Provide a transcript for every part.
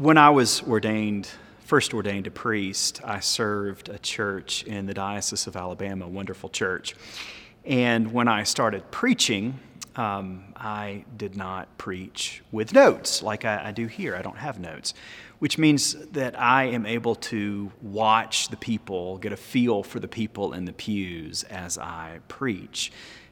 When I was ordained, first ordained a priest, I served a church in the Diocese of Alabama, a wonderful church. And when I started preaching, um, I did not preach with notes like I, I do here. I don't have notes, which means that I am able to watch the people, get a feel for the people in the pews as I preach.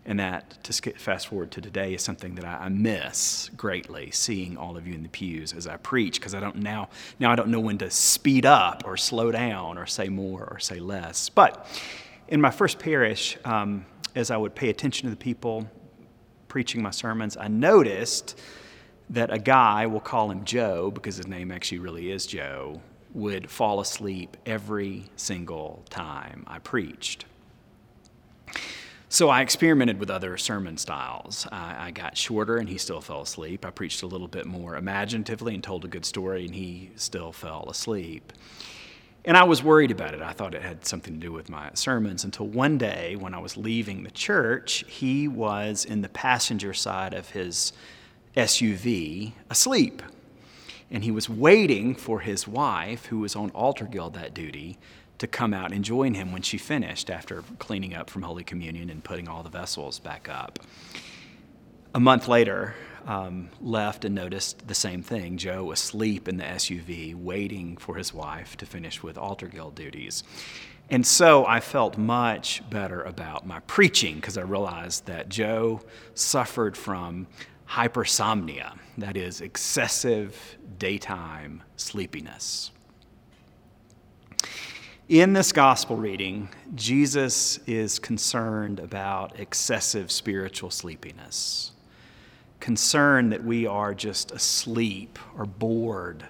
And that, to fast forward to today, is something that I miss greatly, seeing all of you in the pews as I preach, because I don't now, now I don't know when to speed up or slow down or say more or say less. But in my first parish, um, as I would pay attention to the people preaching my sermons, I noticed that a guy, we'll call him Joe because his name actually really is Joe, would fall asleep every single time I preached. So I experimented with other sermon styles. I, I, got shorter and he still fell asleep. I preached a little bit more imaginatively and told a good story and he still fell asleep. And I was worried about it. I thought it had something to do with my sermons until one day when I was leaving the church, he was in the passenger side of his SUV asleep. And he was waiting for his wife, who was on altar guild that duty, to come out and join him when she finished after cleaning up from Holy Communion and putting all the vessels back up. A month later, um, left and noticed the same thing Joe asleep in the SUV, waiting for his wife to finish with altar guild duties. And so I felt much better about my preaching because I realized that Joe suffered from hypersomnia, that is, excessive daytime sleepiness. In this gospel reading, Jesus is concerned about excessive spiritual sleepiness, concerned that we are just asleep or bored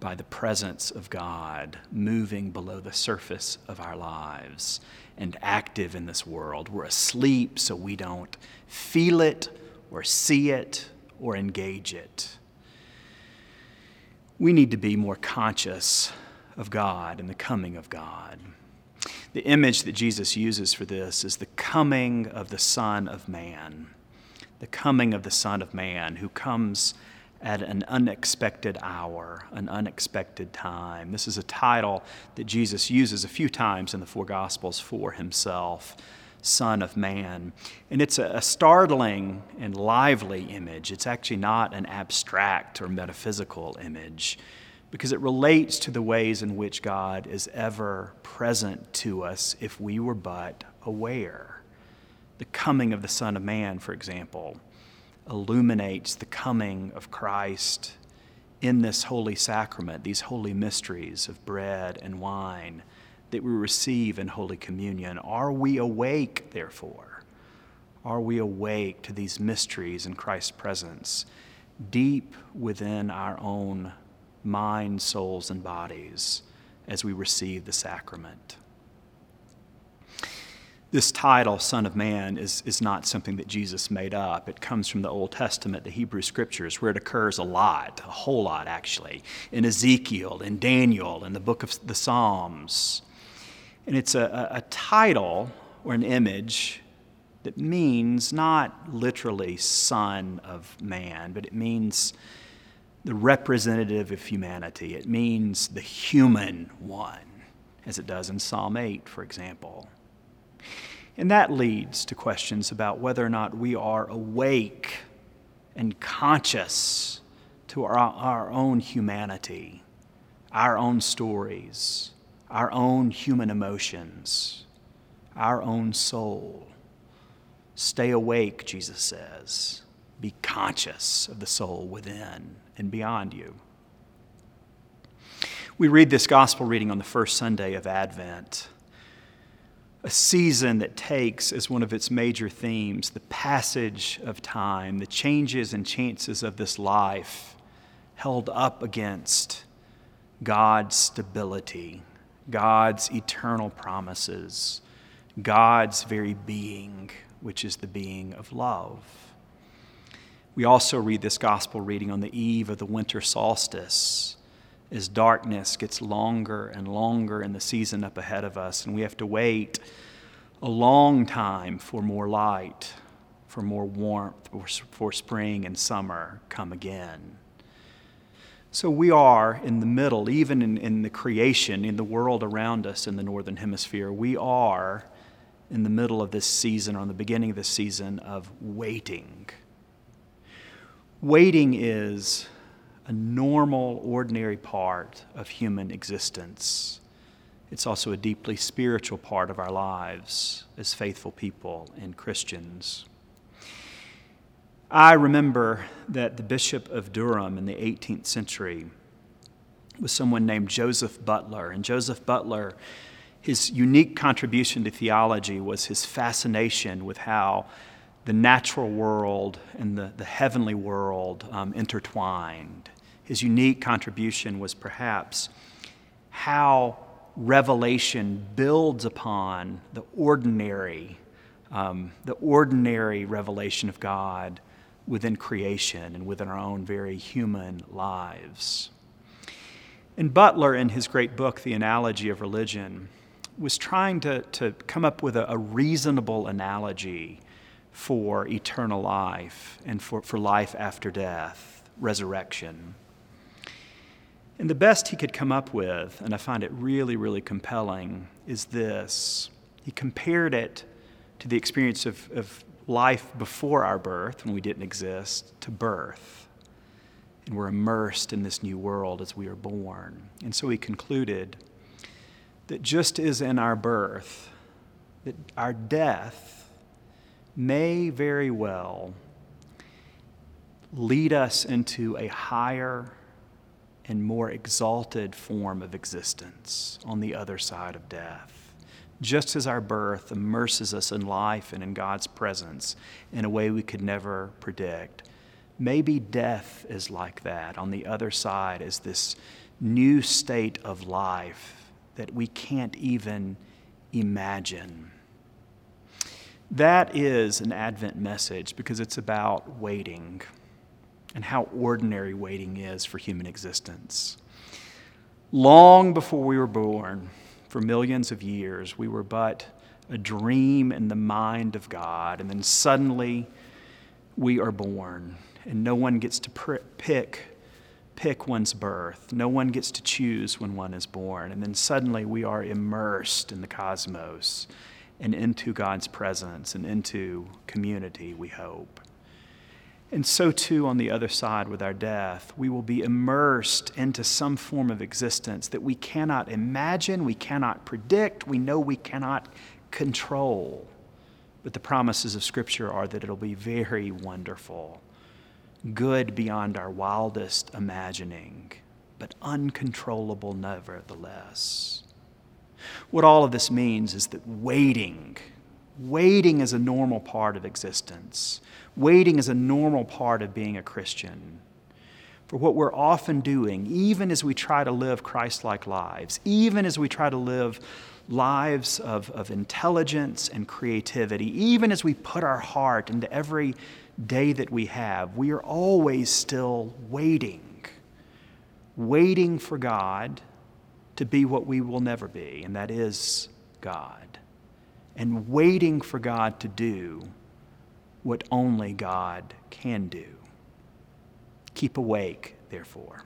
by the presence of God moving below the surface of our lives and active in this world. We're asleep so we don't feel it or see it or engage it. We need to be more conscious of God and the coming of God. The image that Jesus uses for this is the coming of the Son of Man, the coming of the Son of Man who comes at an unexpected hour, an unexpected time. This is a title that Jesus uses a few times in the four Gospels for himself. Son of Man. And it's a, startling and lively image. It's actually not an abstract or metaphysical image because it relates to the ways in which God is ever present to us if we were but aware. The coming of the Son of Man, for example, illuminates the coming of Christ in this holy sacrament, these holy mysteries of bread and wine that we receive in Holy Communion. Are we awake, therefore? Are we awake to these mysteries in Christ's presence deep within our own minds, souls, and bodies as we receive the sacrament? This title, Son of Man, is, is not something that Jesus made up. It comes from the Old Testament, the Hebrew Scriptures, where it occurs a lot, a whole lot actually, in Ezekiel, in Daniel, in the book of the Psalms. And it's a, a, title or an image that means not literally son of man, but it means the representative of humanity. It means the human one, as it does in Psalm 8, for example. And that leads to questions about whether or not we are awake and conscious to our, our own humanity, our own stories our own human emotions, our own soul. Stay awake, Jesus says. Be conscious of the soul within and beyond you. We read this gospel reading on the first Sunday of Advent, a season that takes as one of its major themes the passage of time, the changes and chances of this life held up against God's stability God's eternal promises, God's very being, which is the being of love. We also read this gospel reading on the eve of the winter solstice as darkness gets longer and longer in the season up ahead of us, and we have to wait a long time for more light, for more warmth, for spring and summer come again. So we are in the middle, even in, in the creation, in the world around us in the Northern Hemisphere, we are in the middle of this season or in the beginning of this season of waiting. Waiting is a normal, ordinary part of human existence. It's also a deeply spiritual part of our lives as faithful people and Christians. I remember that the Bishop of Durham in the 18th century was someone named Joseph Butler. And Joseph Butler, his unique contribution to theology was his fascination with how the natural world and the, the heavenly world um, intertwined. His unique contribution was perhaps how revelation builds upon the ordinary, um, the ordinary revelation of God within creation and within our own very human lives. And Butler, in his great book, The Analogy of Religion, was trying to, to come up with a, a reasonable analogy for eternal life and for, for life after death, resurrection. And the best he could come up with, and I find it really, really compelling, is this. He compared it to the experience of, of life before our birth, when we didn't exist, to birth. And we're immersed in this new world as we are born. And so he concluded that just as in our birth, that our death may very well lead us into a higher and more exalted form of existence on the other side of death. Just as our birth immerses us in life and in God's presence in a way we could never predict, maybe death is like that on the other side, is this new state of life that we can't even imagine. That is an Advent message because it's about waiting and how ordinary waiting is for human existence. Long before we were born, for millions of years, we were but a dream in the mind of God, and then suddenly we are born, and no one gets to pr- pick pick one's birth. No one gets to choose when one is born. And then suddenly we are immersed in the cosmos and into God's presence and into community, we hope. And so, too, on the other side with our death, we will be immersed into some form of existence that we cannot imagine, we cannot predict, we know we cannot control. But the promises of Scripture are that it'll be very wonderful, good beyond our wildest imagining, but uncontrollable nevertheless. What all of this means is that waiting, waiting is a normal part of existence. Waiting is a normal part of being a Christian. For what we're often doing, even as we try to live Christ like lives, even as we try to live lives of, of intelligence and creativity, even as we put our heart into every day that we have, we are always still waiting, waiting for God to be what we will never be, and that is God, and waiting for God to do what only God can do. Keep awake, therefore.